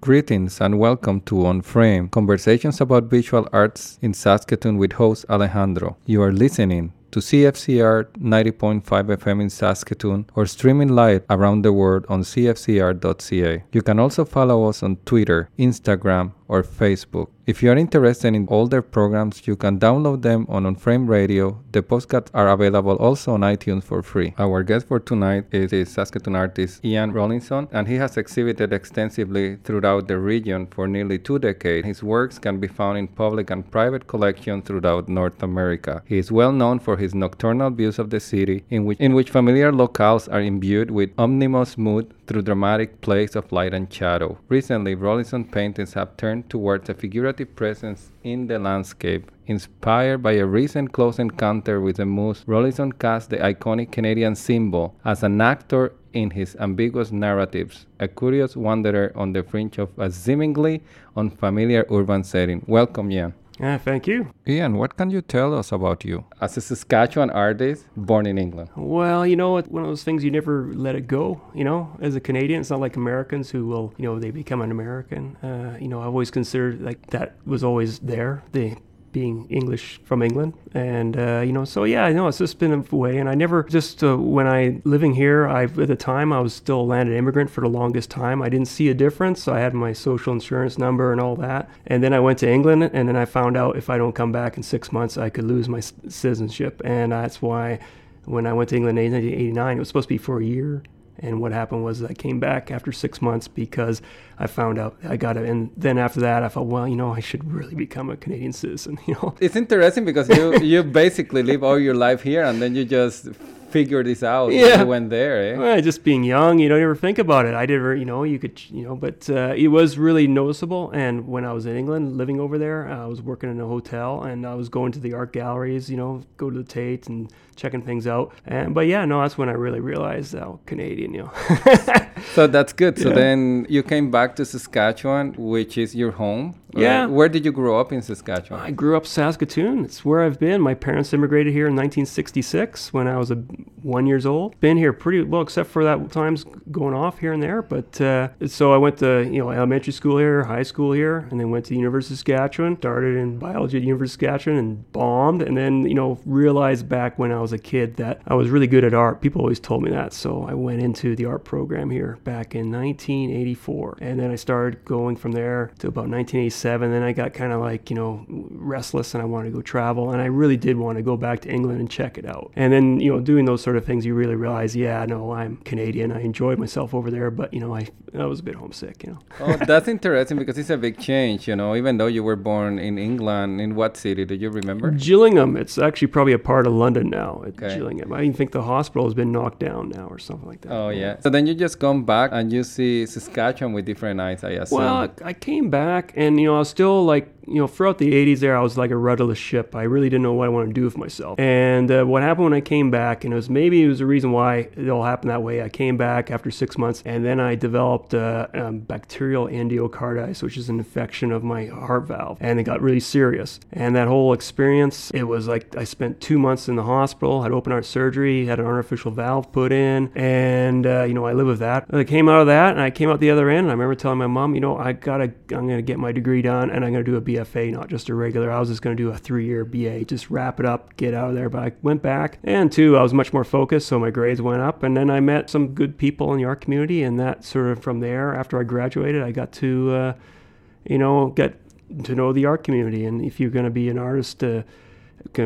Greetings and welcome to On Frame, conversations about visual arts in Saskatoon with host Alejandro. You are listening to CFCR 90.5 FM in Saskatoon or streaming live around the world on cfcr.ca. You can also follow us on Twitter, Instagram, or Facebook. If you are interested in older programs, you can download them on OnFrame Radio. The podcasts are available also on iTunes for free. Our guest for tonight is the Saskatoon artist Ian Rawlinson, and he has exhibited extensively throughout the region for nearly two decades. His works can be found in public and private collections throughout North America. He is well known for his nocturnal views of the city, in which, in which familiar locales are imbued with omnibus mood through dramatic plays of light and shadow. Recently, Rawlinson paintings have turned towards a figurative presence in the landscape. Inspired by a recent close encounter with a moose, Rawlinson cast the iconic Canadian symbol as an actor in his ambiguous narratives, a curious wanderer on the fringe of a seemingly unfamiliar urban setting. Welcome, Ian. Yeah, thank you. Ian, what can you tell us about you as a Saskatchewan artist born in England? Well, you know, one of those things you never let it go. You know, as a Canadian, it's not like Americans who will, you know, they become an American. Uh, you know, I've always considered like that was always there. The being English from England, and uh, you know, so yeah, I know it's just been a way. And I never just uh, when I living here, I at the time I was still a landed immigrant for the longest time. I didn't see a difference. I had my social insurance number and all that, and then I went to England, and then I found out if I don't come back in six months, I could lose my citizenship, and that's why. When I went to England in 1989, it was supposed to be for a year, and what happened was I came back after six months because I found out I got it. And then after that, I thought, well, you know, I should really become a Canadian citizen. You know, it's interesting because you you basically live all your life here, and then you just figure this out yeah. you went there. Eh? Well, just being young, you don't ever think about it. I did, you know, you could, you know, but uh, it was really noticeable. And when I was in England, living over there, I was working in a hotel, and I was going to the art galleries, you know, go to the Tate and checking things out. And but yeah, no, that's when I really realized how Canadian, you know. so that's good. So yeah. then you came back to Saskatchewan, which is your home. Yeah. Where did you grow up in Saskatchewan? I grew up Saskatoon. It's where I've been. My parents immigrated here in 1966 when I was a one years old. Been here pretty well, except for that times going off here and there. But uh, so I went to you know elementary school here, high school here, and then went to the University of Saskatchewan. Started in biology at University of Saskatchewan and bombed, and then you know realized back when I was a kid that I was really good at art. People always told me that, so I went into the art program here back in 1984, and then I started going from there to about 1987. Then I got kind of like you know restless, and I wanted to go travel, and I really did want to go back to England and check it out. And then you know doing those sort of things, you really realize, yeah, no, I'm Canadian. I enjoyed myself over there, but you know, I I was a bit homesick. You know. oh, that's interesting because it's a big change. You know, even though you were born in England, in what city do you remember? Gillingham. It's actually probably a part of London now. Okay. Gillingham. I even think the hospital has been knocked down now or something like that. Oh yeah. So then you just come back and you see Saskatchewan with different eyes, I assume. Well, I came back and you know I was still like you know, throughout the 80s there, I was like a rudderless ship. I really didn't know what I wanted to do with myself. And uh, what happened when I came back, and it was maybe it was the reason why it all happened that way. I came back after six months, and then I developed uh, um, bacterial endocarditis, which is an infection of my heart valve, and it got really serious. And that whole experience, it was like I spent two months in the hospital, had open heart surgery, had an artificial valve put in, and uh, you know, I live with that. I came out of that, and I came out the other end, and I remember telling my mom, you know, I gotta, I'm gonna get my degree done, and I'm gonna do a BFA, not just a regular. I was just going to do a three year BA, just wrap it up, get out of there. But I went back, and two, I was much more focused, so my grades went up. And then I met some good people in the art community, and that sort of from there, after I graduated, I got to, uh, you know, get to know the art community. And if you're going to be an artist, uh,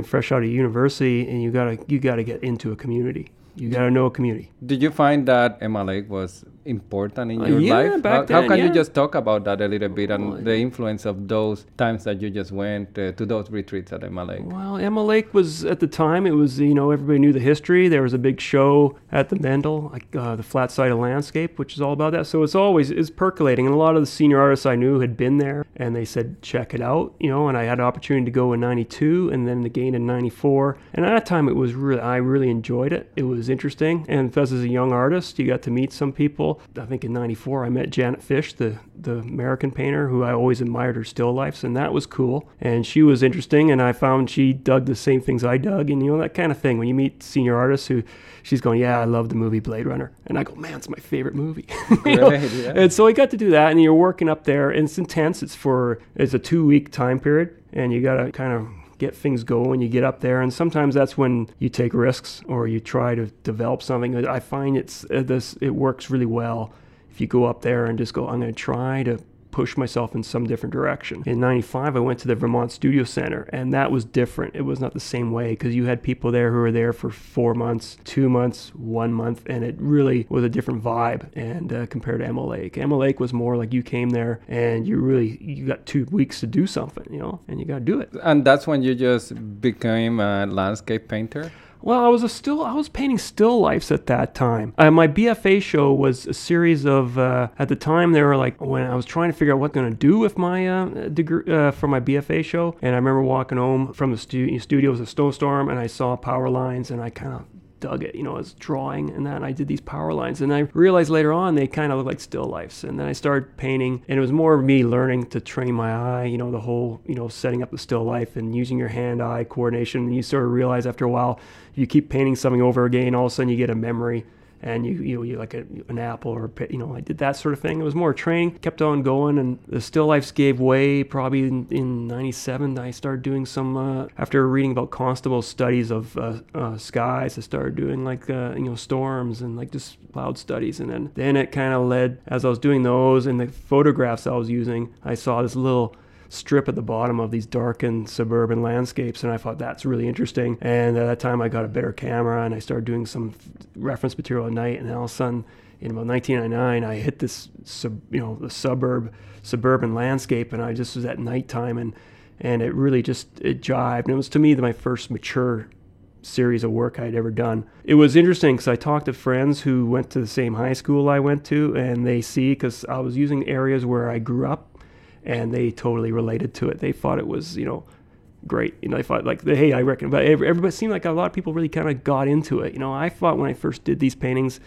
fresh out of university, and you gotta you gotta get into a community. You gotta know a community. Did you find that Emma was important in uh, your yeah, life? How, then, how can yeah. you just talk about that a little bit and well, the influence of those times that you just went uh, to those retreats at Emma Lake? Well, Emma Lake was at the time. It was you know everybody knew the history. There was a big show at the Mendel, like uh, the flat sided landscape, which is all about that. So it's always is percolating, and a lot of the senior artists I knew had been there, and they said check it out, you know. And I had an opportunity to go in '92, and then again in '94. And at that time, it was really I really enjoyed it. It was interesting, and as a young artist, you got to meet some people I think in '94 I met Janet Fish, the the American painter, who I always admired her still lifes, and that was cool. And she was interesting, and I found she dug the same things I dug, and you know that kind of thing. When you meet senior artists who she's going, yeah, I love the movie Blade Runner, and I go, man, it's my favorite movie. Great, yeah. And so I got to do that, and you're working up there, and it's intense. It's for it's a two week time period, and you got to kind of get things going, you get up there, and sometimes that's when you take risks or you try to develop something. I find it's uh, this it works really well if you go up there and just go, I'm going to try to push myself in some different direction. In 95, I went to the Vermont Studio Center, and that was different. It was not the same way because you had people there who were there for four months, two months, one month, and it really was a different vibe. And uh, compared to Emma Lake, Emma Lake was more like you came there and you really you got two weeks to do something, you know, and you got to do it. And that's when you just became a landscape painter. Well, I was a still I was painting still lifes at that time. Uh, my BFA show was a series of uh, at the time they were like when I was trying to figure out what I'm going to do with my uh, degree uh, for my BFA show, and I remember walking home from the stu- studio was a snowstorm, and I saw power lines, and I kind of dug it, you know, as drawing and that. And I did these power lines, and I realized later on they kind of look like still lifes. And then I started painting, and it was more of me learning to train my eye, you know, the whole, you know, setting up the still life and using your hand-eye coordination. And you sort of realize after a while, you keep painting something over again, all of a sudden you get a memory and you you, you like a, an apple or a, you know I did that sort of thing. It was more training, kept on going, and the still lifes gave way. Probably in, in '97, I started doing some uh, after reading about Constable studies of uh, uh, skies. I started doing like uh, you know storms and like just cloud studies, and then then it kind of led as I was doing those and the photographs I was using. I saw this little strip at the bottom of these darkened suburban landscapes, and I thought that's really interesting. And at that time, I got a better camera, and I started doing some reference material at night. And all of a sudden, in about 1999, I hit this, sub, you know, the suburb, suburban landscape, and I just was at nighttime, and and it really just it jived. And it was to me my first mature series of work I'd ever done. It was interesting because I talked to friends who went to the same high school I went to, and they see because I was using areas where I grew up and they totally related to it. They thought it was, you know, great. You know, they thought like, hey, I reckon, but everybody seemed like a lot of people really kind of got into it. You know, I thought when I first did these paintings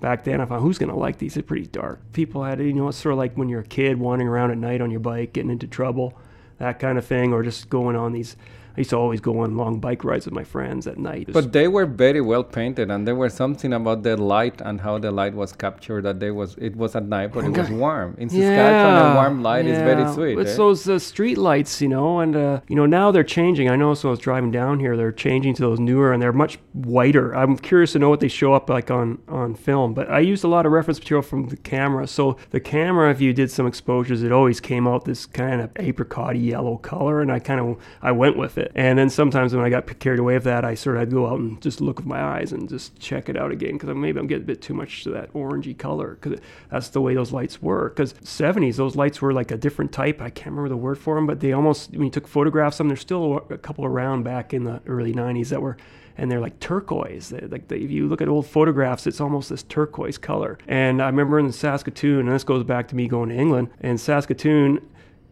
back then, I thought, who's to like these? They're pretty dark. People had, you know, it's sort of like when you're a kid wandering around at night on your bike, getting into trouble, that kind of thing, or just going on these I used to always go on long bike rides with my friends at night. But they were very well painted, and there was something about the light and how the light was captured. That they was it was at night, but it was warm. In Saskatchewan, yeah, a warm light yeah. is very sweet. It's eh? those uh, street lights, you know, and uh, you know now they're changing. I know. So I was driving down here, they're changing to those newer, and they're much whiter. I'm curious to know what they show up like on on film. But I used a lot of reference material from the camera. So the camera, if you did some exposures, it always came out this kind of apricot yellow color, and I kind of I went with it it. And then sometimes when I got carried away with that, I sort of had to go out and just look with my eyes and just check it out again because maybe I'm getting a bit too much to that orangey color because that's the way those lights were. Because 70s, those lights were like a different type. I can't remember the word for them, but they almost, when you took photographs of them, there's still a couple around back in the early 90s that were and they're like turquoise. They, like they, if you look at old photographs, it's almost this turquoise color. And I remember in Saskatoon, and this goes back to me going to England. In Saskatoon,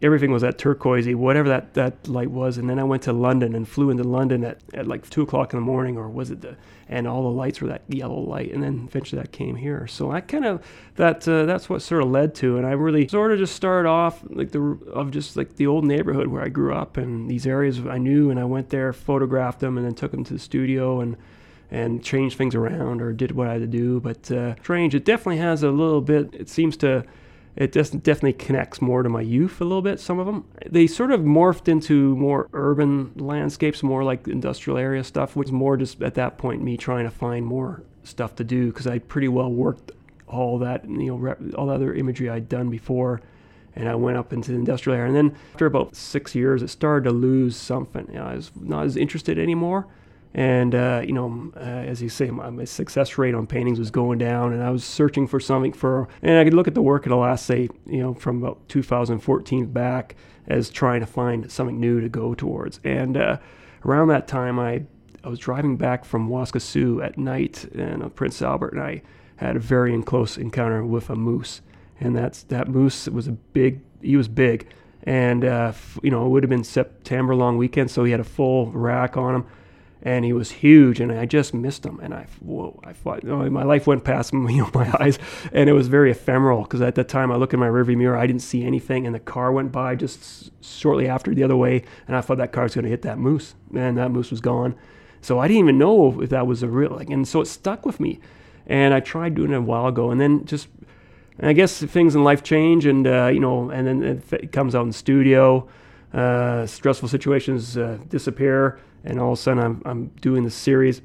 everything was that turquoisey, whatever that, that light was. And then I went to London and flew into London at, at like two o'clock in the morning, or was it the, and all the lights were that yellow light. And then eventually that came here. So I kind of, that, uh, that's what sort of led to. And I really sort of just started off like the, of just like the old neighborhood where I grew up and these areas I knew. And I went there, photographed them, and then took them to the studio and, and changed things around or did what I had to do. But uh, strange, it definitely has a little bit, it seems to, it just definitely connects more to my youth a little bit. Some of them they sort of morphed into more urban landscapes, more like industrial area stuff, which more just at that point me trying to find more stuff to do because I pretty well worked all that you know all the other imagery I'd done before. And I went up into the industrial area, and then after about six years, it started to lose something. You know, I was not as interested anymore and uh, you know, uh, as you say, my, my, success rate on paintings was going down, and I was searching for something for. And I could look at the work of the last, say, you know, from about 2014 back, as trying to find something new to go towards. And uh, around that time, I I was driving back from Waskesiu at night, and uh, Prince Albert, and I had a very close encounter with a moose. And that's that moose was a big. He was big, and uh, you know, it would have been September long weekend, so he had a full rack on him and he was huge, and I just missed him. And I, whoa, I thought, oh, my life went past you know, my eyes, and it was very ephemeral because at that time I looked in my rearview mirror, I didn't see anything, and the car went by just shortly after the other way, and I thought that car was going to hit that moose, and that moose was gone. So I didn't even know if that was a real, like, and so it stuck with me. And I tried doing it a while ago, and then just, I guess things in life change, and uh, you know, and then it comes out in studio. Uh, stressful situations uh, disappear and all of a sudden I'm, I'm doing the series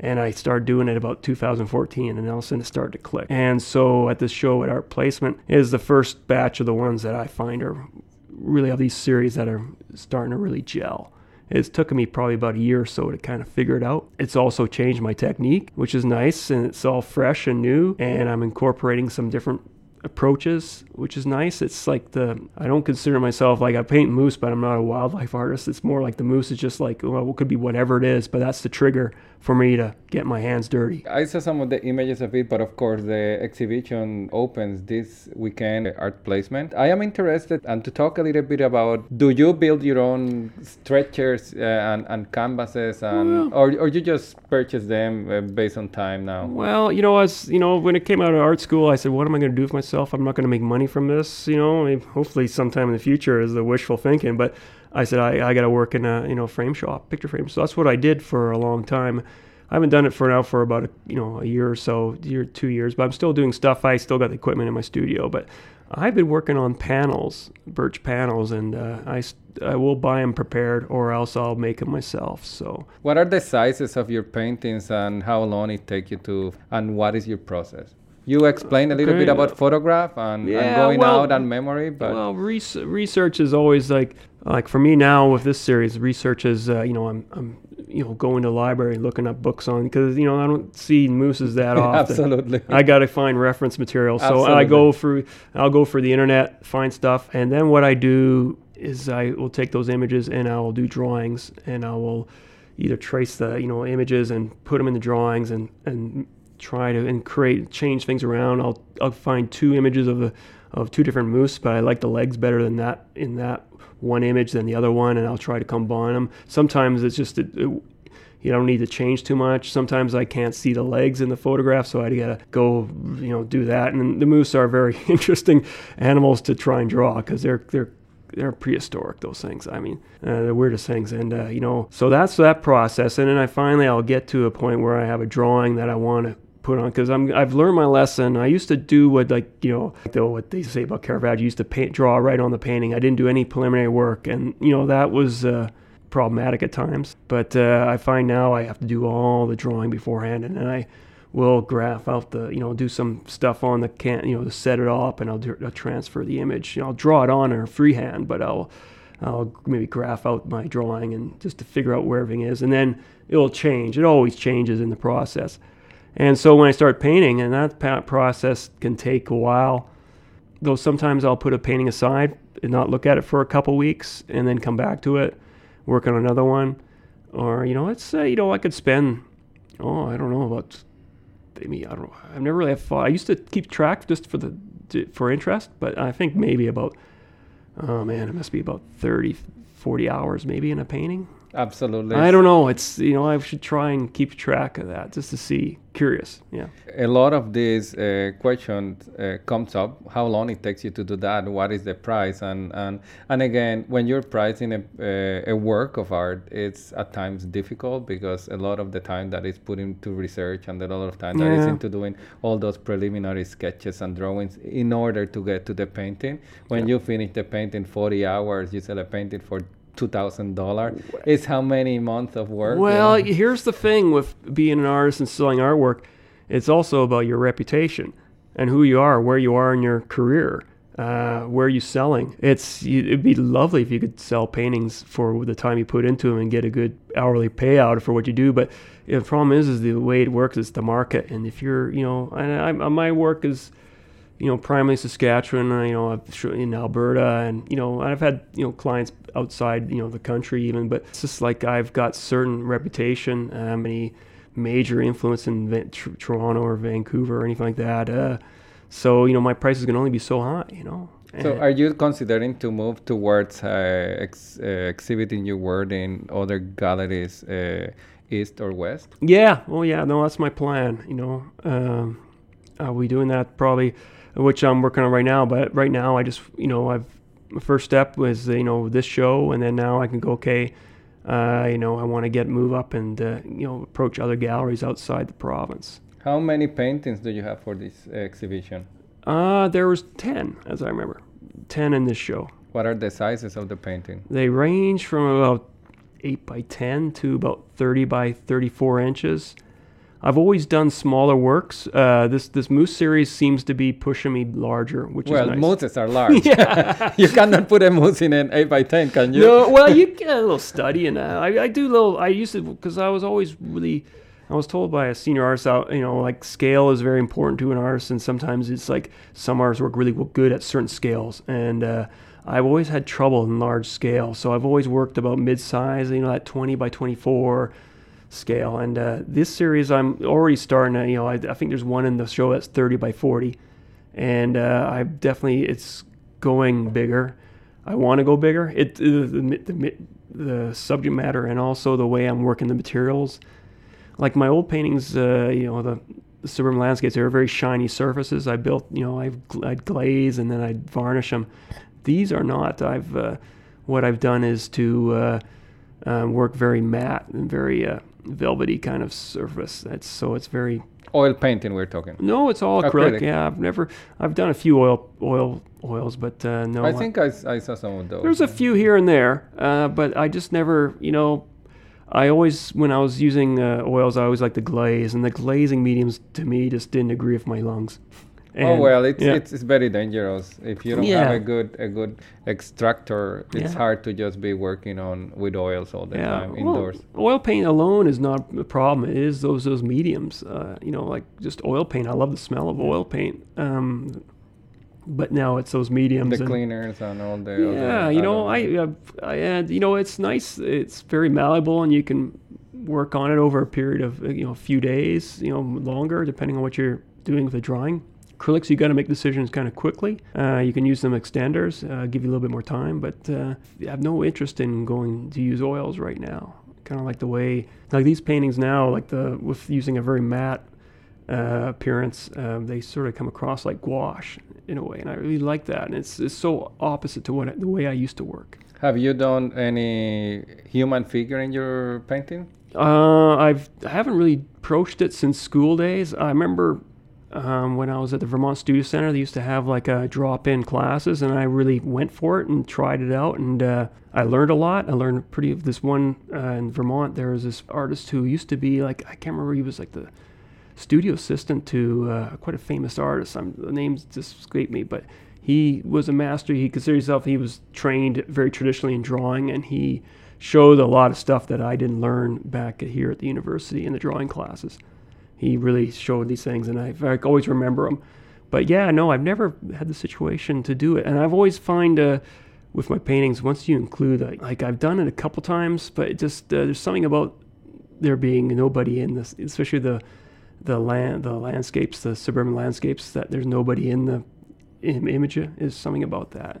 and I started doing it about 2014, and all of a sudden it started to click. And so at this show at Art Placement is the first batch of the ones that I find are really of these series that are starting to really gel. It's taken me probably about a year or so to kind of figure it out. It's also changed my technique, which is nice, and it's all fresh and new. And I'm incorporating some different approaches, which is nice. It's like the I don't consider myself like I paint moose, but I'm not a wildlife artist. It's more like the moose is just like well, it could be whatever it is, but that's the trigger for me to get my hands dirty. I saw some of the images of it, but of course the exhibition opens this weekend art placement. I am interested and to talk a little bit about do you build your own stretchers uh, and, and canvases and well, or, or you just purchase them uh, based on time now? Well, you know, as you know, when it came out of art school, I said, what am I going to do with myself? I'm not going to make money from this, you know. I mean, hopefully sometime in the future is the wishful thinking, but I said I, I got to work in a you know frame shop, picture frame. So that's what I did for a long time. I haven't done it for now for about a, you know a year or so, year two years, but I'm still doing stuff. I still got the equipment in my studio, but I've been working on panels, birch panels, and uh, I I will buy them prepared, or else I'll make them myself. So, what are the sizes of your paintings, and how long it take you to, and what is your process? You explained a little okay. bit about photograph and, yeah, and going well, out and memory, but well, res- research is always like like for me now with this series, research is uh, you know I'm I'm you know going to the library looking up books on because you know I don't see mooses that often. Absolutely, I got to find reference material. So Absolutely. I go through I'll go for the internet, find stuff, and then what I do is I will take those images and I will do drawings and I will either trace the you know images and put them in the drawings and and try to and create change things around. I'll I'll find two images of the of two different moose, but I like the legs better than that in that one image than the other one, and I'll try to combine them. Sometimes it's just it, it, you don't need to change too much. Sometimes I can't see the legs in the photograph, so I gotta go, you know, do that. And the moose are very interesting animals to try and draw because they're they're they're prehistoric those things i mean uh, the weirdest things and uh, you know so that's that process and then i finally i'll get to a point where i have a drawing that i want to put on because I'm I've learned my lesson. I used to do what like you know the, what they say about Caravaggio. used to paint draw right on the painting. I didn't do any preliminary work, and you know that was. Uh, problematic at times but uh, i find now i have to do all the drawing beforehand and then i will graph out the you know do some stuff on the can you know to set it up and i'll, do, I'll transfer the image you know, i'll draw it on or freehand but i'll I'll maybe graph out my drawing and just to figure out where everything is, and then it'll change. It always changes in the process. And so when I start painting, and that process can take a while, though sometimes I'll put a painting aside and not look at it for a couple weeks and then come back to it, work on another one. Or, you know, let's say, you know, I could spend, oh, I don't know, about maybe, I don't I've never really fun. I used to keep track just for the, for interest, but I think maybe about, oh man, it must be about 30, 40 hours maybe in a painting. Absolutely. I don't know. It's you know I should try and keep track of that just to see. Curious. Yeah. A lot of these uh, questions uh, comes up. How long it takes you to do that? What is the price? And and and again, when you're pricing a, uh, a work of art, it's at times difficult because a lot of the time that is put into research and a lot of time yeah. that is into doing all those preliminary sketches and drawings in order to get to the painting. When yeah. you finish the painting, 40 hours, you sell a painting for two thousand dollar is how many months of work. Well, you know? here's the thing with being an artist and selling artwork, it's also about your reputation and who you are, where you are in your career. Uh, where are you selling? It's it'd be lovely if you could sell paintings for the time you put into them and get a good hourly payout for what you do. But you know, the problem is, is the way it works is the market. And if you're, you know, and I, my work is you know, primarily Saskatchewan, you know, in Alberta, and you know, I've had you know clients outside, you know, the country even, but it's just like I've got certain reputation, um, any major influence in Van- Tr- Toronto or Vancouver or anything like that. Uh, so you know, my prices can only be so high, you know. So, are you considering to move towards uh, ex- uh, exhibiting your work in other galleries uh, east or west? Yeah. Oh, yeah. No, that's my plan. You know, um, I'll be doing that probably, which I'm working on right now. But right now, I just, you know, I've my first step was you know this show, and then now I can go okay. Uh, you know, I want to get move up and uh, you know approach other galleries outside the province. How many paintings do you have for this exhibition? Uh, there was ten, as I remember, ten in this show. What are the sizes of the painting? They range from about eight by ten to about thirty by thirty-four inches. I've always done smaller works. Uh, this this moose series seems to be pushing me larger, which well, is nice. mooses are large. Yeah. you cannot put a moose in an 8 by 10 can you? No, well, you get a little study that. I, I do little. I used to because I was always really. I was told by a senior artist out, you know, like scale is very important to an artist, and sometimes it's like some artists work really good at certain scales, and uh, I've always had trouble in large scale. So I've always worked about mid-size, you know, that 20 by 24 scale. And uh, this series, I'm already starting to, you know, I, I, think there's one in the show that's 30 by 40, and uh, I definitely it's going bigger. I want to go bigger. It the, the, the, subject matter and also the way I'm working the materials. Like my old paintings, uh, you know, the, the suburban landscapes, they were very shiny surfaces. I built, you know, I've, I'd glaze and then I'd varnish them. These are not. I've uh, what I've done is to uh, um, work very matte and very uh, velvety kind of surface. That's so it's very Oil painting, we're talking. no, it's all acrylic. Acrylic. Yeah, I've never. I've done a few oil oil oils, but uh, no. I think I saw some of those. There's a few here and there, uh, but I just never, you know, I always, when I was using uh, oils, I always liked the glaze, and the glazing mediums to me just didn't agree with my lungs. Oh well, it's, yeah. it's it's very dangerous if you don't Yeah. have a good a good extractor. It's Yeah. hard to just be working on with oils all the time well, indoors. oil paint alone is not a problem. It is those those mediums. Uh, you know, like just oil paint. I love the smell of oil paint. Um, but now it's those mediums. the and- cleaners and all the Yeah, other you know, add-ons. I, uh, I and you know, it's nice. It's very malleable, and you can work on it over a period of uh, you know a few days, you know, longer depending on what you're doing with the drawing. Acrylics, you got to make decisions kind of quickly. Uh, you can use them extenders, uh, give you a little bit more time, but uh, I have no interest in going to use oils right now. Kind of like the way, like these paintings now, like the with using a very matte uh, appearance, um, they sort of come across like gouache in a way, and I really like that. And it's, it's so opposite to what the way I used to work. Have you done any human figure in your painting? Uh, I've I haven't really approached it since school days. I remember um, when I was at the Vermont Studio Center, they used to have like a drop-in classes, and I really went for it and tried it out, and uh, I learned a lot. I learned pretty. This one uh, in Vermont, there was this artist who used to be like I can't remember. He was like the studio assistant to uh, quite a famous artist. I'm, the names just escape me, but he was a master. He considered himself. He was trained very traditionally in drawing, and he showed a lot of stuff that I didn't learn back here at the university in the drawing classes. He really showed these things, and I, I always remember them. But yeah, no, I've never had the situation to do it, and I've always find uh, with my paintings once you include like, like I've done it a couple times, but it just uh, there's something about there being nobody in this, especially the the land, the landscapes, the suburban landscapes. That there's nobody in the Im- image is something about that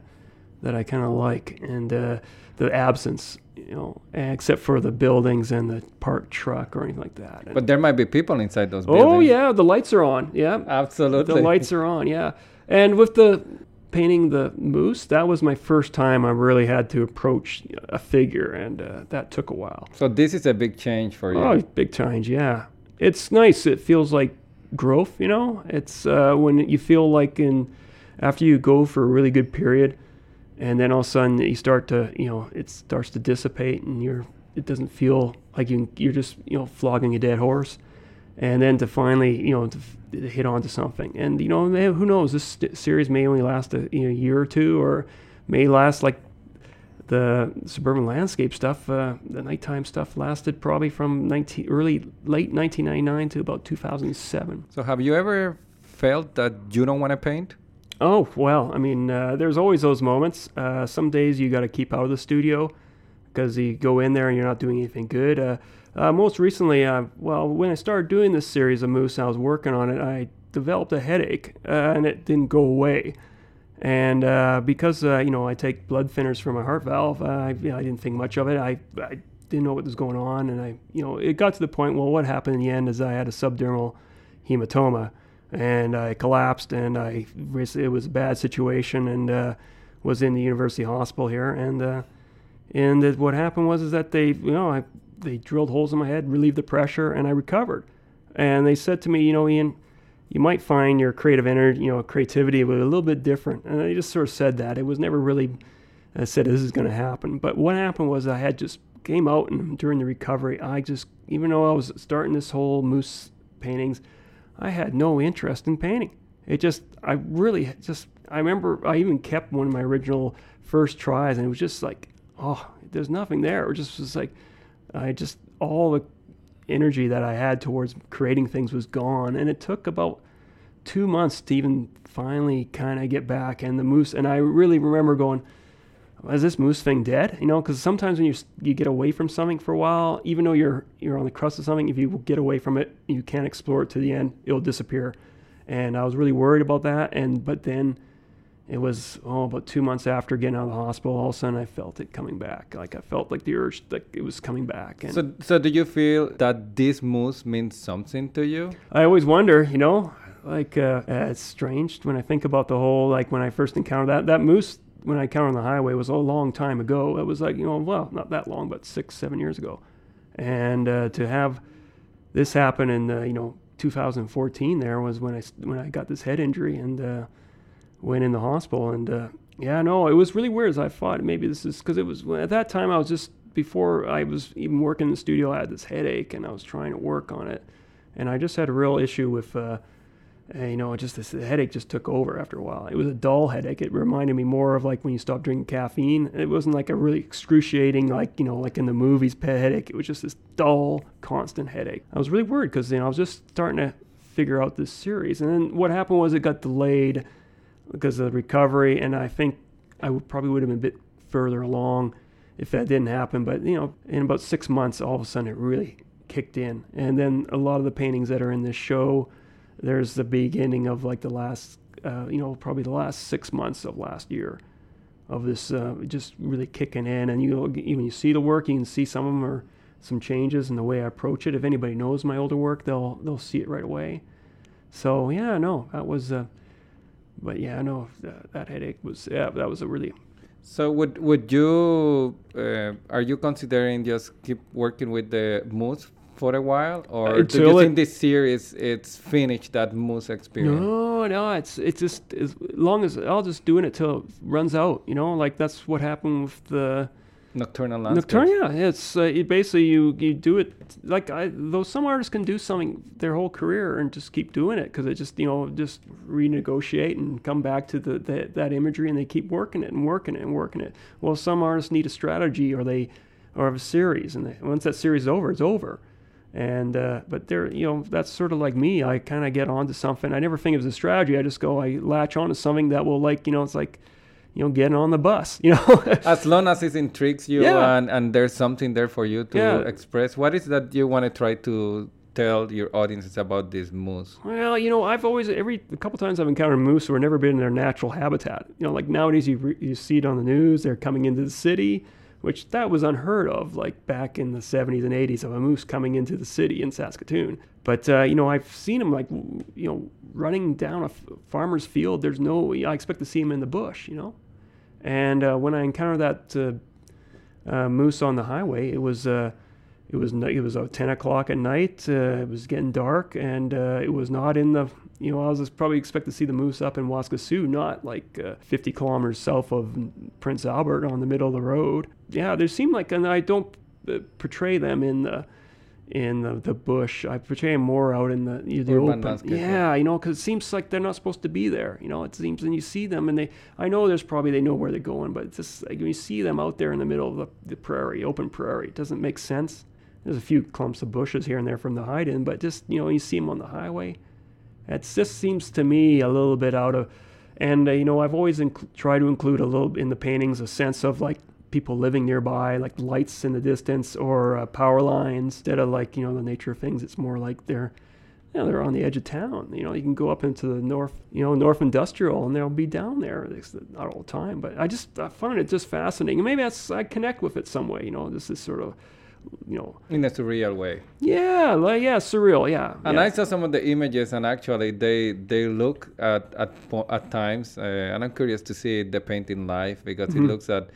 that I kind of like, and uh, the absence, you know, except for the buildings and the parked truck or anything like that. And- But there might be people inside those buildings. oh yeah, the lights are on. Yeah, absolutely. the lights are on. Yeah, and with the painting the moose, that was my first time I really had to approach a figure, and uh, that took a while. So this is a big change for you. Oh, big change, yeah. It's nice. It feels like growth, you know. It's uh, when you feel like in after you go for a really good period, and then all of a sudden you start to, you know, it starts to dissipate, and you're it doesn't feel like you you're just you know flogging a dead horse, and then to finally you know to, to hit onto something, and you know may, who knows this series may only last a you know, year or two, or may last like the suburban landscape stuff, uh, the nighttime stuff lasted probably from 19, early, late 1999 to about 2007. So have you ever felt that you don't want to paint? Oh, well, I mean, uh, there's always those moments. Uh, some days you got to keep out of the studio because you go in there and you're not doing anything good. Uh, uh, most recently, uh, well, when I started doing this series of moose, I was working on it, I developed a headache uh, and it didn't go away. And because you know I take blood thinners for my heart valve, I, you know, I didn't think much of it. I, I didn't know what was going on, and I, you know, it got to the point. Well, what happened in the end is I had a subdural hematoma, and I collapsed, and I it was a bad situation, and uh, was in the university hospital here, and uh, and what happened was is that they, you know, I, they drilled holes in my head, relieved the pressure, and I recovered. And they said to me, you know, Ian, you might find your creative energy, you know, creativity was a little bit different. And I just sort of said that. It was never really I said this is going to happen. But what happened was I had just came out and during the recovery, I just even though I was starting this whole moose paintings, I had no interest in painting. It just I really just I remember I even kept one of my original first tries and it was just like oh there's nothing there. It was just was like I just all the energy that I had towards creating things was gone and it took about two months to even finally kind of get back and the moose and I really remember going is this moose thing dead? You know, because sometimes when you you get away from something for a while, even though you're you're on the crust of something, if you get away from it, you can't explore it to the end, it'll disappear. And I was really worried about that. And but then it was oh about two months after getting out of the hospital, all of a sudden I felt it coming back. Like I felt like the urge that it was coming back. And so so do you feel that this moose means something to you? I always wonder, you know, like uh, it's strange when I think about the whole like when I first encountered that that moose when I counted on the highway was a long time ago. It was like, you know, well, not that long, but six, seven years ago. And uh, to have this happen in, uh, you know, 2014 there was when I, when I got this head injury and uh, went in the hospital. And uh, yeah, no, it was really weird. As I thought maybe this is because it was at that time I was just before I was even working in the studio, I had this headache and I was trying to work on it. And I just had a real issue with, uh, and, you know, it just this headache just took over after a while. It was a dull headache. It reminded me more of like when you stop drinking caffeine. It wasn't like a really excruciating, like you know, like in the movies, pet headache. It was just this dull, constant headache. I was really worried because you know I was just starting to figure out this series, and then what happened was it got delayed because of the recovery, and I think I would probably would have been a bit further along if that didn't happen. But you know, in about six months, all of a sudden it really kicked in, and then a lot of the paintings that are in this show there's the beginning of like the last, uh, you know, probably the last six months of last year of this uh, just really kicking in. And you, when you see the work, you can see some of them are some changes in the way I approach it. If anybody knows my older work, they'll they'll see it right away. So yeah, no, that was. Uh, but yeah, no, that, that headache was yeah, that was a really so would would you uh, are you considering just keep working with the moose for a while, or Until do you think this series it's finished that moose experience? No, no, it's it's just as long as I'll just doing it till it runs out. You know, like that's what happened with the nocturnal landscape. Nocturnal, yeah, it's uh, it basically you you do it like I though some artists can do something their whole career and just keep doing it because it just you know just renegotiate and come back to the, the that imagery and they keep working it and working it and working it. Well, some artists need a strategy or they or have a series and they, once that series is over, it's over. And uh, but there, you know, that's sort of like me. I kind of get onto something. I never think of it as a strategy. I just go, I latch onto something that will, like, you know, it's like, you know, getting on the bus. You know, as long as it intrigues you yeah. and and there's something there for you to yeah. express. What is that you want to try to tell your audiences about this moose? Well, you know, I've always every a couple times I've encountered moose who have never been in their natural habitat. You know, like nowadays you re, you see it on the news. They're coming into the city which that was unheard of, like back in the 70s and 80s, of a moose coming into the city in Saskatoon. But uh, you know, I've seen them like you know running down a f- farmer's field. There's no, I expect to see them in the bush, you know. And uh, when I encountered that uh, uh moose on the highway, it was uh, it was it was uh, 10 o'clock at night. it was getting dark, and it was not in the you know, I was probably expect to see the moose up in Waskesiu, not like uh, 50 kilometers south of Prince Albert on the middle of the road. Yeah, there seem like, and I don't uh, portray them in the in the, the bush. I portray them more out in the, you know, the open. Landscape, yeah, you know, because it seems like they're not supposed to be there. You know, it seems, and you see them, and they. I know there's probably they know where they're going, but it's just like when you see them out there in the middle of the, the prairie, open prairie, it doesn't make sense. There's a few clumps of bushes here and there from the hide in, but just you know, you see them on the highway it just seems to me a little bit out of, and uh, you know, I've always inc- tried to include a little in the paintings a sense of like people living nearby, like lights in the distance or uh, power lines. Instead of like you know the nature of things, it's more like they're you know, they're on the edge of town. You know, you can go up into the north, you know, North Industrial, and they'll be down there. It's Not all the time, but I just I find it just fascinating. And maybe that's I connect with it some way. You know, this is sort of you know, in a surreal way. yeah, like yeah, surreal, yeah. And yeah. I saw some of the images, and actually, they they look at at at times, uh, and I'm curious to see the painting live because Mhm. it looks at,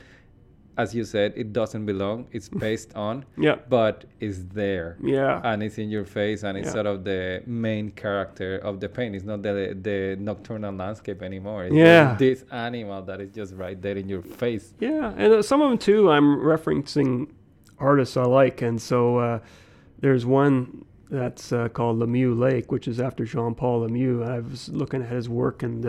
as you said, it doesn't belong. It's based on, yeah, but it's there, yeah, and it's in your face, and it's Yeah. sort of the main character of the paint. It's not the the nocturnal landscape anymore. It's Yeah. this animal that is just right there in your face. yeah. And uh, some of them too, I'm referencing artists I like, and so uh, there's one that's uh, called Lemieux Lake, which is after Jean Paul Lemieux. I was looking at his work and.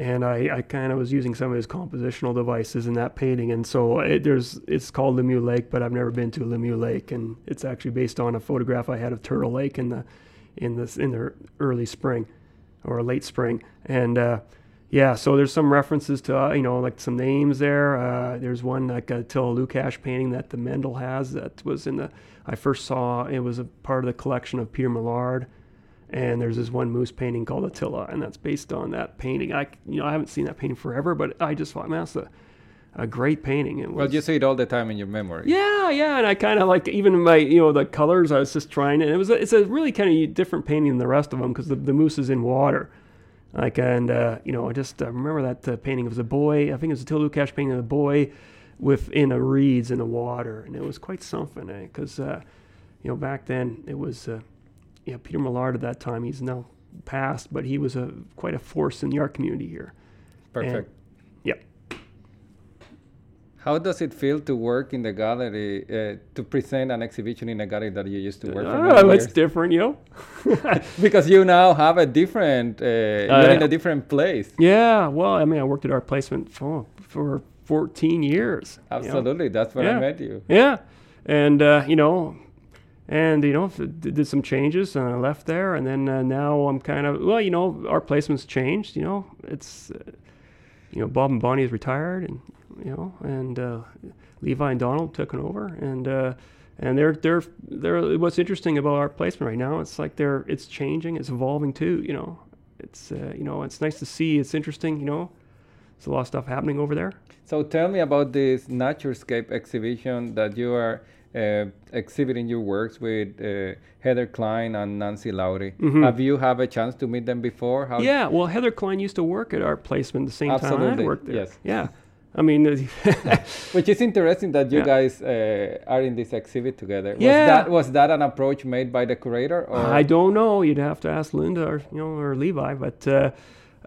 And I, I kind of was using some of his compositional devices in that painting, and so it, there's it's called Lemieux Lake, but I've never been to Lemieux Lake, and it's actually based on a photograph I had of Turtle Lake in the in the in the early spring or late spring, and uh, yeah, so there's some references to uh, you know like some names there. Uh, there's one like a Attila Lukacs painting that the Mendel has that was in the I first saw it was a part of the collection of Peter Millard and there's this one moose painting called Attila, and that's based on that painting. I, you know, I haven't seen that painting forever, but I just thought, man, that's a, a great painting. It Well, you see it all the time in your memory. yeah, yeah, and I kind of like even my, you know, the colors. I was just trying, and it was, a, it's a really kind of different painting than the rest of them because the, the moose is in water. Like, and uh, you know, I just uh, remember that uh, painting. It was a boy. I think it was a Attila Lukacs painting of a boy within a reeds in the water, and it was quite something. Because uh, you know, back then it was. Uh, you know, Peter Millard at that time, he's now passed, but he was a quite a force in the art community here. Perfect. Yep. How does it feel to work in the gallery, uh, to present an exhibition in a gallery that you used to work for? Ah, many different, you know. because you now have a different, uh, you're in Uh, a different place. yeah, well, I mean, I worked at art placement for for 14 years. you know. Absolutely, that's where I met you. Yeah, and uh, you know, and you know, did some changes, and I left there, and then uh, now I'm kind of well, you know, Art Placement's changed. You know, it's uh, you know, Bob and Bonnie is retired, and you know, and uh, Levi and Donald took over, and uh, and they're they're they're. What's interesting about Art Placement right now, it's like they're it's changing, it's evolving too. You know, it's uh, you know, it's nice to see. It's interesting. You know, there's a lot of stuff happening over there. So tell me about this Naturescape exhibition that you are uh, exhibiting your works with uh, Heather Klein and Nancy Lowry. Mhm. Have you have a chance to meet them before? How Yeah, well, Heather Klein used to work at Art Placement the same time I worked there. yes. Yeah. I mean, Which is interesting that you Yeah. guys uh, are in this exhibit together. Was Yeah. that was that an approach made by the curator or I don't know. You'd have to ask Linda or you know or Levi, but uh,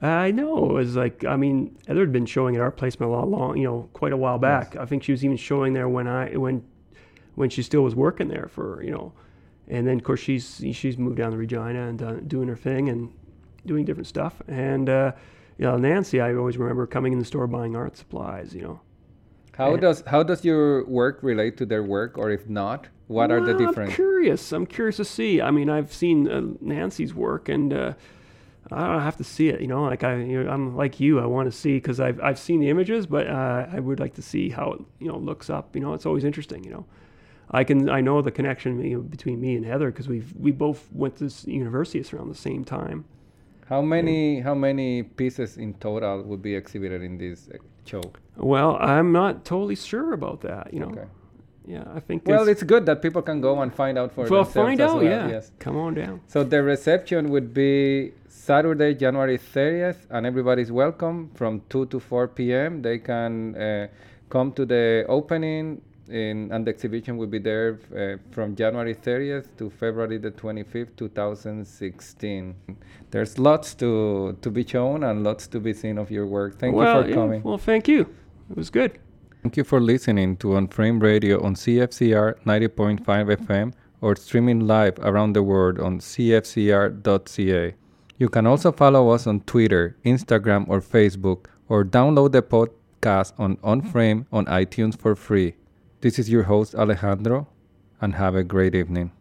I know it was like I mean Heather had been showing at Art Placement a lot long, you know, quite a while back. I think she was even showing there when I when when she still was working there for you know, and then of course she's she's moved down to Regina and done, doing her thing and doing different stuff. And uh, you know Nancy, I always remember coming in the store buying art supplies. You know. how and- does how does your work relate to their work or if not, what are the Well, different I'm curious. I'm curious to see. I mean, I've seen uh, Nancy's work, and uh, I don't have to see it. You know, like I, you know, I'm like you. I want to see because I've I've seen the images, but uh, I would like to see how it you know looks up. You know, it's always interesting. You know, I can I know the connection you know, between me and Heather because we've we both went to universities around the same time. How many how many pieces in total would be exhibited in this uh, show? Well, I'm not totally sure about that. You know, Okay. yeah, I think. Well, there's- it's good that people can go and find out for well, themselves find out. well, yeah, Yes. come on down. So the reception would be Saturday, January 30th, and everybody's welcome from 2 to 4 p.m. They can uh, come to the opening, in, and the exhibition will be there uh, from January 30th to February the 25th, 2016. There's lots to, to be shown and lots to be seen of your work. Thank well, you for yeah, coming. Well, thank you. It was good. Thank you for listening to On Frame Radio on CFCR 90.5 FM or streaming live around the world on cfcr.ca. You can also follow us on Twitter, Instagram, or Facebook, or download the podcast on On Frame on iTunes for free. This is your host, Alejandro, and have a great evening.